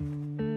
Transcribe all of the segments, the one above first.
Thank you.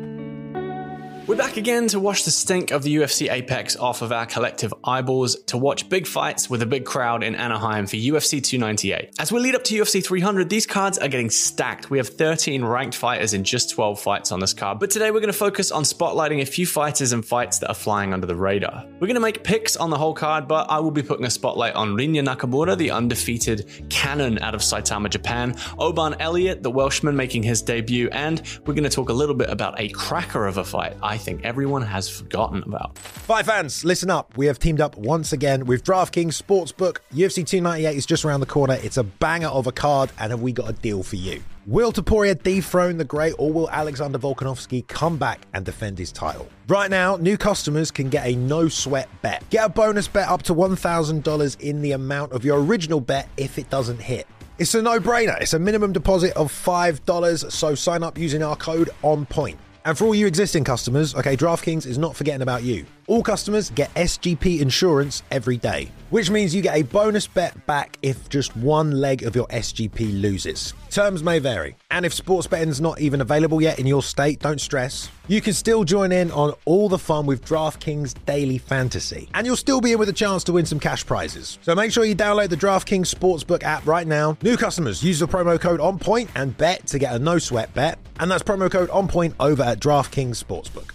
We're back again to wash the stink of the UFC Apex off of our collective eyeballs to watch big fights with a big crowd in Anaheim for UFC 298. As we lead up to UFC 300, these cards are getting stacked. We have 13 ranked fighters in just 12 fights on this card, but today we're going to focus on spotlighting a few fighters and fights that are flying under the radar. We're going to make picks on the whole card, but I will be putting a spotlight on Rinya Nakamura, the undefeated cannon out of Saitama, Japan, Oban Elliott, the Welshman making his debut, and we're going to talk a little bit about a cracker of a fight. I think everyone has forgotten about. Fight fans, listen up. We have teamed up once again with DraftKings Sportsbook. UFC 298 is just around the corner. It's a banger of a card, and have we got a deal for you? Will Topuria dethrone the great, or will Alexander Volkanovski come back and defend his title? Right now, new customers can get a no sweat bet. Get a bonus bet up to $1,000 in the amount of your original bet if it doesn't hit. It's a no brainer. It's a minimum deposit of $5, so sign up using our code on point. And for all you existing customers, okay, DraftKings is not forgetting about you. All customers get SGP insurance every day, which means you get a bonus bet back if just one leg of your SGP loses. Terms may vary, and if sports betting's not even available yet in your state, don't stress. You can still join in on all the fun with DraftKings Daily Fantasy, and you'll still be in with a chance to win some cash prizes. So make sure you download the DraftKings Sportsbook app right now. New customers use the promo code OnPoint and bet to get a no sweat bet, and that's promo code OnPoint over at DraftKings Sportsbook.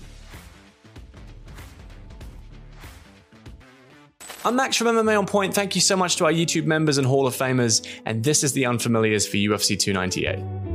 I'm Max from MMA On Point. Thank you so much to our YouTube members and Hall of Famers, and this is the Unfamiliars for UFC 298.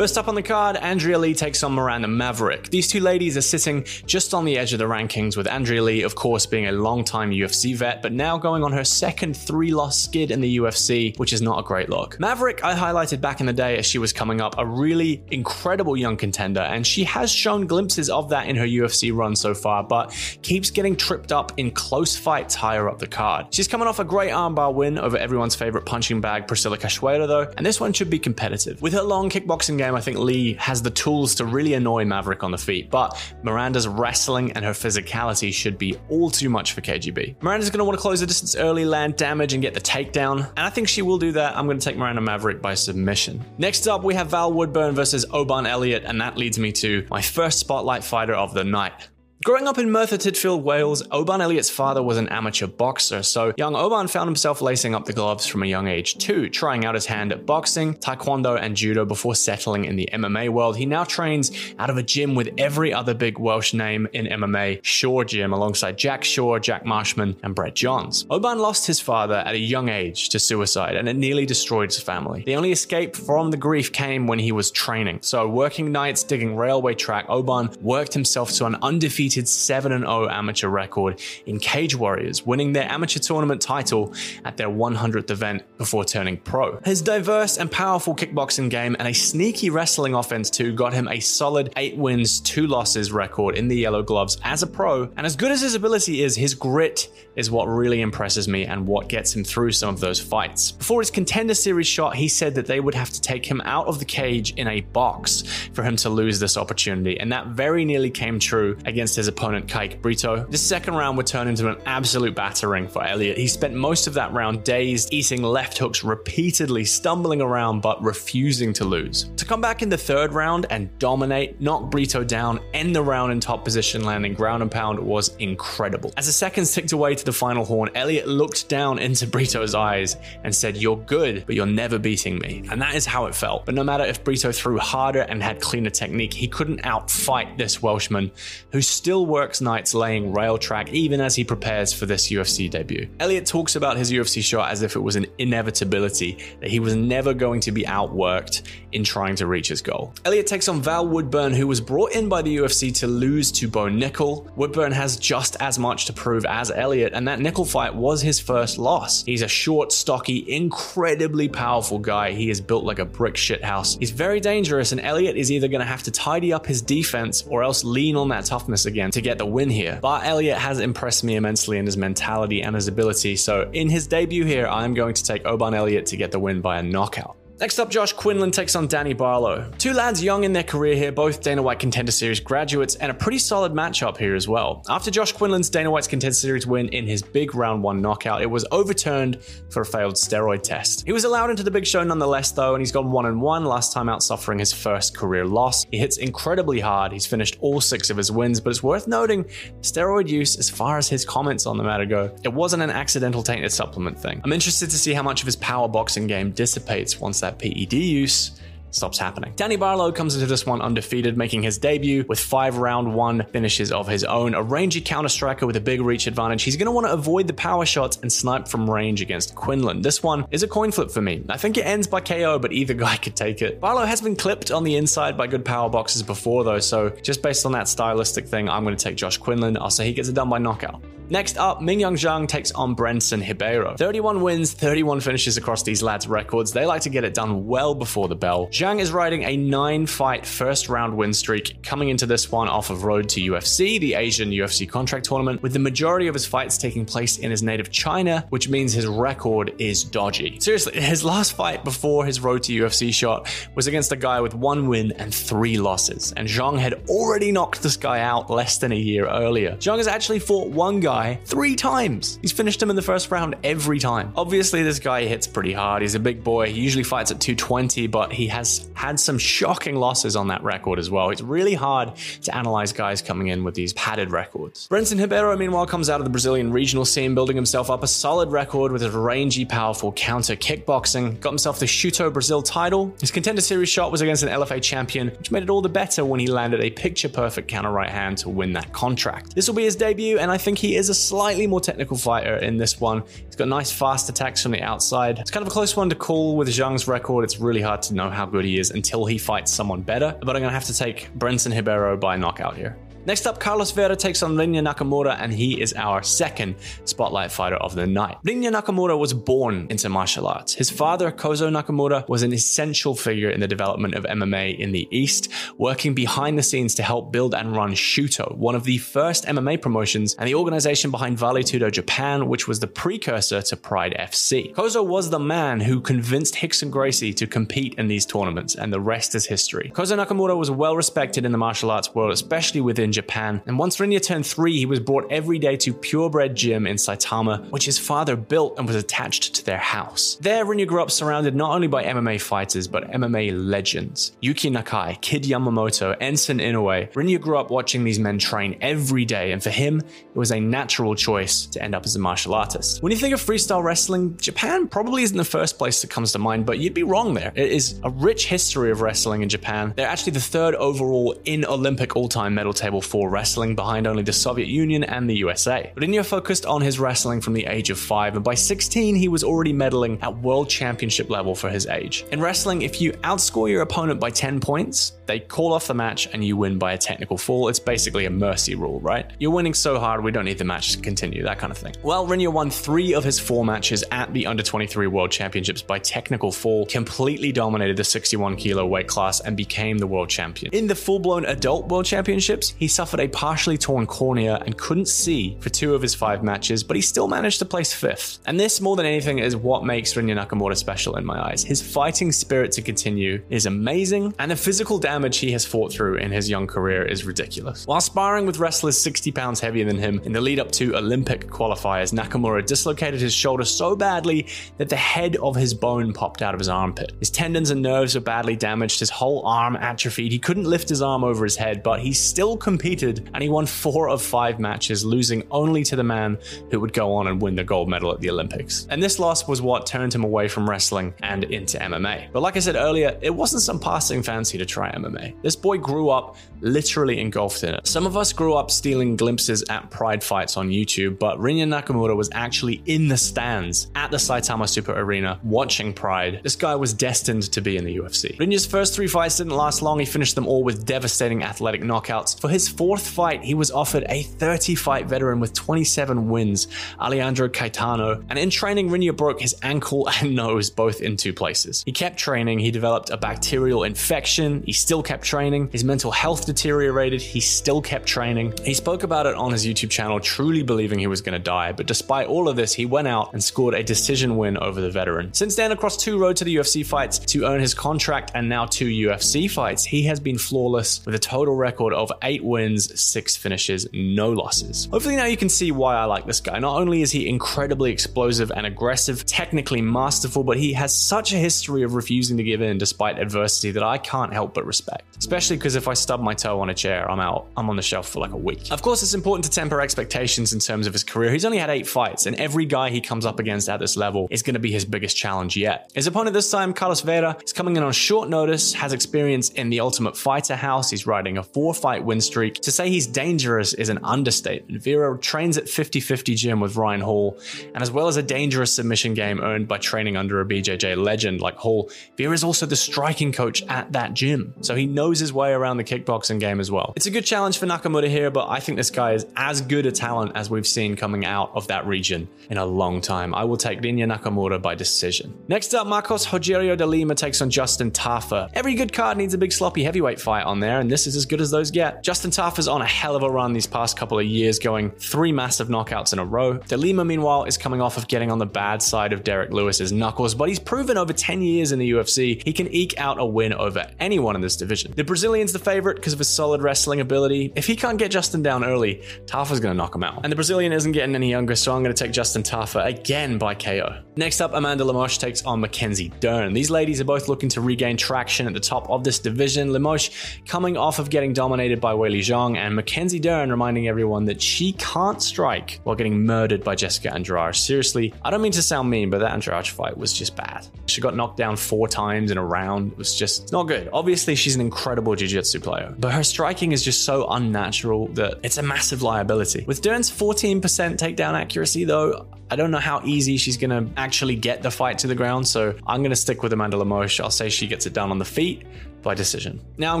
First up on the card, Andrea Lee takes on Miranda Maverick. These two ladies are sitting just on the edge of the rankings, with Andrea Lee, of course, being a long-time UFC vet, but now going on her second three-loss skid in the UFC, which is not a great look. Maverick, I highlighted back in the day as she was coming up, a really incredible young contender, and she has shown glimpses of that in her UFC run so far, but keeps getting tripped up in close fights higher up the card. She's coming off a great armbar win over everyone's favorite punching bag, Priscilla Cachoeira, though, and this one should be competitive. With her long kickboxing game, I think Lee has the tools to really annoy Maverick on the feet, but Miranda's wrestling and her physicality should be all too much for KGB. Miranda's going to want to close the distance early, land damage, and get the takedown, and I think she will do that. I'm going to take Miranda Maverick by submission. Next up, we have Val Woodburn versus Oban Elliott, and that leads me to my first spotlight fighter of the night. Growing up in Merthyr Tydfil, Wales, Oban Elliott's father was an amateur boxer, so young Oban found himself lacing up the gloves from a young age too, trying out his hand at boxing, taekwondo, and judo before settling in the MMA world. He now trains out of a gym with every other big Welsh name in MMA, Shaw Gym, alongside Jack Shore, Jack Marshman, and Brett Johns. Oban lost his father at a young age to suicide, and it nearly destroyed his family. The only escape from the grief came when he was training. So, working nights digging railway track, Oban worked himself to an undefeated 7 0 amateur record in Cage Warriors, winning their amateur tournament title at their 100th event before turning pro. His diverse and powerful kickboxing game and a sneaky wrestling offense too got him a solid 8 wins, 2 losses record in the yellow gloves as a pro. And as good as his ability is, his grit is what really impresses me and what gets him through some of those fights. Before his contender series shot, he said that they would have to take him out of the cage in a box for him to lose this opportunity, and that very nearly came true against his opponent Kike Brito. The second round would turn into an absolute battering for Elliott. He spent most of that round dazed, eating left hooks repeatedly, stumbling around but refusing to lose. To come back in the third round and dominate, knock Brito down, end the round in top position, landing ground and pound was incredible. As the seconds ticked away to the final horn, Elliott looked down into Brito's eyes and said, You're good, but you're never beating me. And that is how it felt. But no matter if Brito threw harder and had cleaner technique, he couldn't outfight this Welshman who still still works nights laying rail track even as he prepares for this UFC debut. Elliott talks about his UFC shot as if it was an inevitability, that he was never going to be outworked in trying to reach his goal. Elliott takes on Val Woodburn, who was brought in by the UFC to lose to Bo Nickal. Woodburn has just as much to prove as Elliott, and that Nickal fight was his first loss. He's a short, stocky, incredibly powerful guy. He is built like a brick shithouse. He's very dangerous, and Elliott is either going to have to tidy up his defense or else lean on that toughness again to get the win here. But Elliott has impressed me immensely in his mentality and his ability, so in his debut here, I'm going to take Oban Elliott to get the win by a knockout. Next up, Josh Quinlan takes on Danny Barlow. Two lads young in their career here, both Dana White Contender Series graduates, and a pretty solid matchup here as well. After Josh Quinlan's Dana White's Contender Series win in his big round one knockout, it was overturned for a failed steroid test. He was allowed into the big show nonetheless, though, and he's gone one and one last time out, suffering his first career loss. He hits incredibly hard. He's finished all six of his wins, but it's worth noting steroid use, as far as his comments on the matter go, it wasn't an accidental tainted supplement thing. I'm interested to see how much of his power boxing game dissipates once that PED use stops happening. Danny Barlow comes into this one undefeated, making his debut with five round one finishes of his own. A rangy counter striker with a big reach advantage. He's going to want to avoid the power shots and snipe from range against Quinlan. This one is a coin flip for me. I think it ends by KO, but either guy could take it. Barlow has been clipped on the inside by good power boxes before, though, so just based on that stylistic thing, I'm going to take Josh Quinlan. Oh, I'll he gets it done by knockout. Next up, Mingyang Zhang takes on Brenson Ribeiro. 31 wins, 31 finishes across these lads' records. They like to get it done well before the bell. Zhang is riding a nine fight first round win streak, coming into this one off of Road to UFC, the Asian UFC contract tournament, with the majority of his fights taking place in his native China, which means his record is dodgy. Seriously, his last fight before his Road to UFC shot was against a guy with one win and three losses, and Zhang had already knocked this guy out less than a year earlier. Zhang has actually fought one guy three times. He's finished him in the first round every time. Obviously, this guy hits pretty hard. He's a big boy. He usually fights at 220, but he has had some shocking losses on that record as well. It's really hard to analyze guys coming in with these padded records. Brenson Ribeiro, meanwhile, comes out of the Brazilian regional scene, building himself up a solid record with his rangy, powerful counter kickboxing. Got himself the Shooto Brazil title. His contender series shot was against an LFA champion, which made it all the better when he landed a picture perfect counter right hand to win that contract. This will be his debut, and I think he is a slightly more technical fighter in this one. He's got nice fast attacks from the outside. It's kind of a close one to call with Zhang's record. It's really hard to know how good he is until he fights someone better. But I'm going to have to take Brenson Ribeiro by knockout here. Next up, Carlos Vera takes on Rinya Nakamura, and he is our second spotlight fighter of the night. Rinya Nakamura was born into martial arts. His father, Kozo Nakamura, was an essential figure in the development of MMA in the East, working behind the scenes to help build and run Shooto, one of the first MMA promotions, and the organization behind Vale Tudo Japan, which was the precursor to Pride FC. Kozo was the man who convinced Rickson Gracie to compete in these tournaments, and the rest is history. Kozo Nakamura was well respected in the martial arts world, especially within Japan. And once Rinya turned three, he was brought every day to Purebred Gym in Saitama, which his father built and was attached to their house. There, Rinya grew up surrounded not only by MMA fighters, but MMA legends. Yuki Nakai, Kid Yamamoto, Enson Inoue. Rinya grew up watching these men train every day, and for him, it was a natural choice to end up as a martial artist. When you think of freestyle wrestling, Japan probably isn't the first place that comes to mind, but you'd be wrong there. It is a rich history of wrestling in Japan. They're actually the third overall in Olympic all time medal table for wrestling behind only the Soviet Union and the USA. But Rinya focused on his wrestling from the age of 5 and by 16 he was already medaling at world championship level for his age. In wrestling, if you outscore your opponent by 10 points, they call off the match and you win by a technical fall. It's basically a mercy rule, right? You're winning so hard we don't need the match to continue, that kind of thing. Well, Rinya won 3 of his 4 matches at the under 23 world championships by technical fall, completely dominated the 61 kilo weight class and became the world champion. In the full-blown adult world championships, he suffered a partially torn cornea and couldn't see for two of his five matches, but he still managed to place fifth. And this, more than anything, is what makes Rinya Nakamura special in my eyes. His fighting spirit to continue is amazing, and the physical damage he has fought through in his young career is ridiculous. While sparring with wrestlers 60 pounds heavier than him in the lead up to Olympic qualifiers, Nakamura dislocated his shoulder so badly that the head of his bone popped out of his armpit. His tendons and nerves were badly damaged, his whole arm atrophied. He couldn't lift his arm over his head, but he still competed competed, and he won four of five matches, losing only to the man who would go on and win the gold medal at the Olympics. And this loss was what turned him away from wrestling and into MMA. But like I said earlier, it wasn't some passing fancy to try MMA. This boy grew up literally engulfed in it. Some of us grew up stealing glimpses at pride fights on YouTube, but Rinya Nakamura was actually in the stands at the Saitama Super Arena watching Pride. This guy was destined to be in the UFC. Rinya's first three fights didn't last long. He finished them all with devastating athletic knockouts. For his fourth fight, he was offered a 30 fight veteran with 27 wins, Alejandro Caetano. And in training, Rinya broke his ankle and nose both in two places. He kept training. He developed a bacterial infection. He still kept training. His mental health deteriorated. He still kept training. He spoke about it on his YouTube channel, truly believing he was going to die. But despite all of this, he went out and scored a decision win over the veteran. Since then, across two road to the UFC fights to earn his contract and now two UFC fights, he has been flawless with a total record of eight wins, six finishes, no losses. Hopefully, now you can see why I like this guy. Not only is he incredibly explosive and aggressive, technically masterful, but he has such a history of refusing to give in despite adversity that I can't help but respect. Especially because if I stub my toe on a chair, I'm out. I'm on the shelf for like a week. Of course, it's important to temper expectations in terms of his career. He's only had eight fights, and every guy he comes up against at this level is going to be his biggest challenge yet. His opponent this time, Carlos Vera, is coming in on short notice, has experience in the Ultimate Fighter house. He's riding a four fight win streak. To say he's dangerous is an understatement. Vera trains at 50 50 gym with Ryan Hall, and as well as a dangerous submission game earned by training under a BJJ legend like Hall, Vera is also the striking coach at that gym. So he knows his way around the kickboxing game as well. It's a good challenge for Nakamura here, but I think this guy is as good a talent as we've seen coming out of that region in a long time. I will take Rinya Nakamura by decision. Next up, Marcos Rogerio de Lima takes on Justin Tafa. Every good card needs a big sloppy heavyweight fight on there, and this is as good as those get. Justin Tafa's on a hell of a run these past couple of years, going three massive knockouts in a row. De Lima, meanwhile, is coming off of getting on the bad side of Derrick Lewis's knuckles, but he's proven over 10 years in the UFC he can eke out a win over anyone in this division. The Brazilian's the favorite because of his solid wrestling ability. If he can't get Justin down early, Tafa's going to knock him out. And the Brazilian isn't getting any younger, so I'm going to take Justin Tafa again by KO. Next up, Amanda Lemos takes on Mackenzie Dern. These ladies are both looking to regain traction at the top of this division. Lemos coming off of getting dominated by Zhang, and Mackenzie Dern reminding everyone that she can't strike while getting murdered by Jessica Andrade. Seriously, I don't mean to sound mean, but that Andrade fight was just bad. She got knocked down four times in a round. It was just not good. Obviously, she's an incredible jiu-jitsu player, but her striking is just so unnatural that it's a massive liability. With Dern's 14% takedown accuracy, though, I don't know how easy she's going to actually get the fight to the ground, so I'm going to stick with Amanda Lemos. I'll say she gets it done on the feet by decision. Now I'm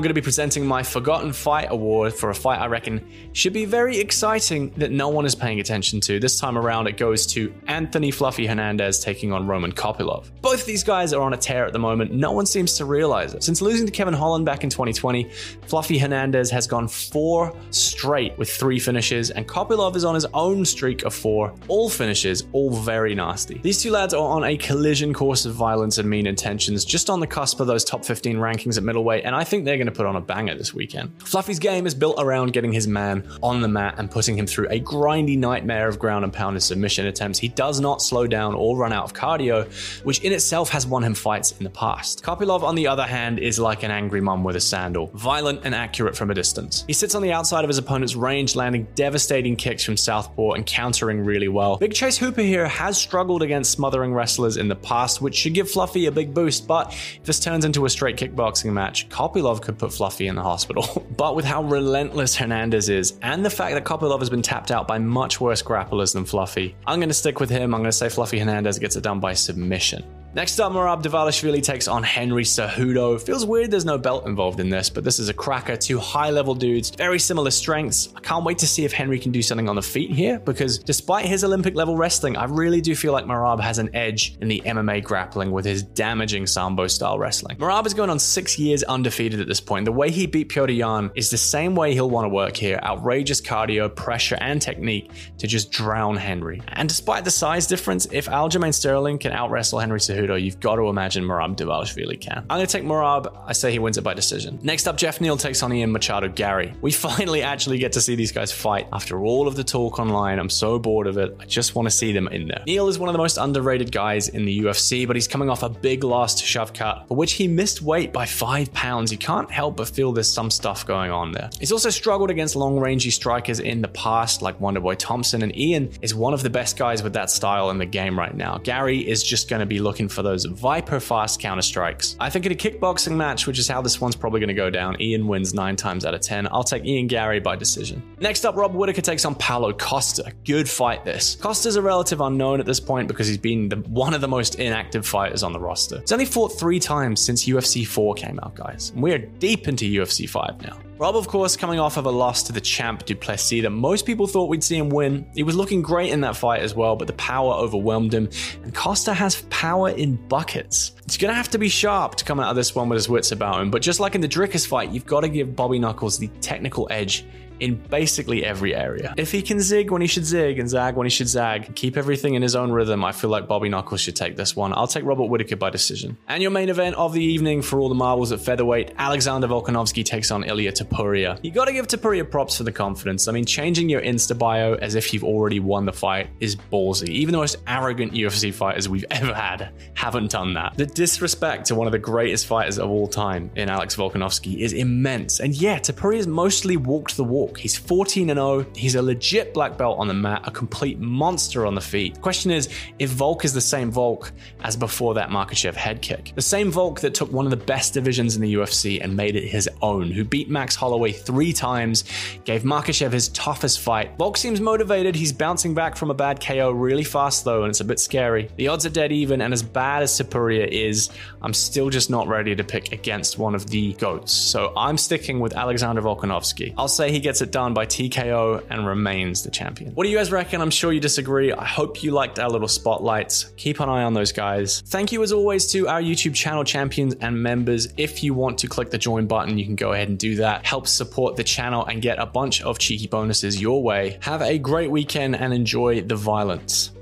going to be presenting my Forgotten Fight Award for a fight I reckon should be very exciting that no one is paying attention to. This time around, it goes to Anthony Fluffy Hernandez taking on Roman Kopylov. Both these guys are on a tear at the moment. No one seems to realize it. Since losing to Kevin Holland back in 2020, Fluffy Hernandez has gone four straight with three finishes, and Kopylov is on his own streak of four, all finishes, all very nasty. These two lads are on a collision course of violence and mean intentions, just on the cusp of those top 15 rankings at middleweight, and I think they're going to put on a banger this weekend. Fluffy's game is built around getting his man on the mat and putting him through a grindy nightmare of ground and pound and submission attempts. He does not slow down or run out of cardio, which in itself has won him fights in the past. Kopylov, on the other hand, is like an angry mum with a sandal, violent and accurate from a distance. He sits on the outside of his opponent's range, landing devastating kicks from southpaw and countering really well. Big Chase Hooper here has struggled against smothering wrestlers in the past, which should give Fluffy a big boost, but if this turns into a straight kickboxing match, Kopylov could put Fluffy in the hospital. but with how relentless Hernandez is, and the fact that Kopylov has been tapped out by much worse grapplers than Fluffy, I'm going to stick with him. I'm going to say Fluffy Hernandez gets it done by submission. Next up, Merab Dvalishvili takes on Henry Cejudo. Feels weird there's no belt involved in this, but this is a cracker. Two high level dudes, very similar strengths. I can't wait to see if Henry can do something on the feet here, because despite his Olympic level wrestling, I really do feel like Merab has an edge in the MMA grappling with his damaging Sambo style wrestling. Merab is going on six years undefeated at this point. The way he beat Petr Yan is the same way he'll want to work here outrageous cardio, pressure, and technique to just drown Henry. And despite the size difference, if Aljamain Sterling can out wrestle Henry Cejudo, Cejudo, you've got to imagine Merab Dvalishvili can. I'm going to take Merab. I say he wins it by decision. Next up, Jeff Neal takes on Ian Machado Garry. We finally actually get to see these guys fight after all of the talk online. I'm so bored of it. I just want to see them in there. Neal is one of the most underrated guys in the UFC, but he's coming off a big loss to Shavkat, for which he missed weight by five pounds. You can't help but feel there's some stuff going on there. He's also struggled against long rangey strikers in the past, like Wonderboy Thompson, and Ian is one of the best guys with that style in the game right now. Garry is just going to be looking for those viper fast counter strikes. I think in a kickboxing match, which is how this one's probably going to go down, Ian wins nine times out of 10. I'll take Ian Garry by decision. Next up, Rob Whittaker takes on Paulo Costa. Good fight this. Costa's a relative unknown at this point because he's been the, one of the most inactive fighters on the roster. He's only fought three times since UFC 4 came out, guys. And we're deep into UFC 5 now. Rob, of course, coming off of a loss to the champ Du Plessis that most people thought we'd see him win. He was looking great in that fight as well, but the power overwhelmed him, and Costa has power in buckets. It's gonna have to be sharp to come out of this one with his wits about him, but just like in the Dricus fight, you've got to give Bobby Knuckles the technical edge in basically every area. If he can zig when he should zig and zag when he should zag, keep everything in his own rhythm, I feel like Bobby Knuckles should take this one. I'll take Robert Whittaker by decision. And your main event of the evening for all the marbles at featherweight, Alexander Volkanovski takes on Ilya Topuria. You gotta give Topuria props for the confidence. I mean, changing your Insta bio as if you've already won the fight is ballsy. Even the most arrogant UFC fighters we've ever had haven't done that. The disrespect to one of the greatest fighters of all time in Alex Volkanovski is immense. And yeah, Topuria's mostly walked the walk. He's 14 and 0. He's a legit black belt on the mat, a complete monster on the feet. The question is if Volk is the same Volk as before that Makhachev head kick. The same Volk that took one of the best divisions in the UFC and made it his own, who beat Max Holloway three times, gave Makhachev his toughest fight. Volk seems motivated. He's bouncing back from a bad KO really fast though, and it's a bit scary. The odds are dead even, and as bad as Topuria is, I'm still just not ready to pick against one of the GOATs. So I'm sticking with Alexander Volkanovski. I'll say he gets it done by TKO and remains the champion. What do you guys reckon? I'm sure you disagree. I hope you liked our little spotlights. Keep an eye on those guys. Thank you as always to our YouTube channel champions and members. If you want to click the join button, you can go ahead and do that. Help support the channel and get a bunch of cheeky bonuses your way. Have a great weekend and enjoy the violence.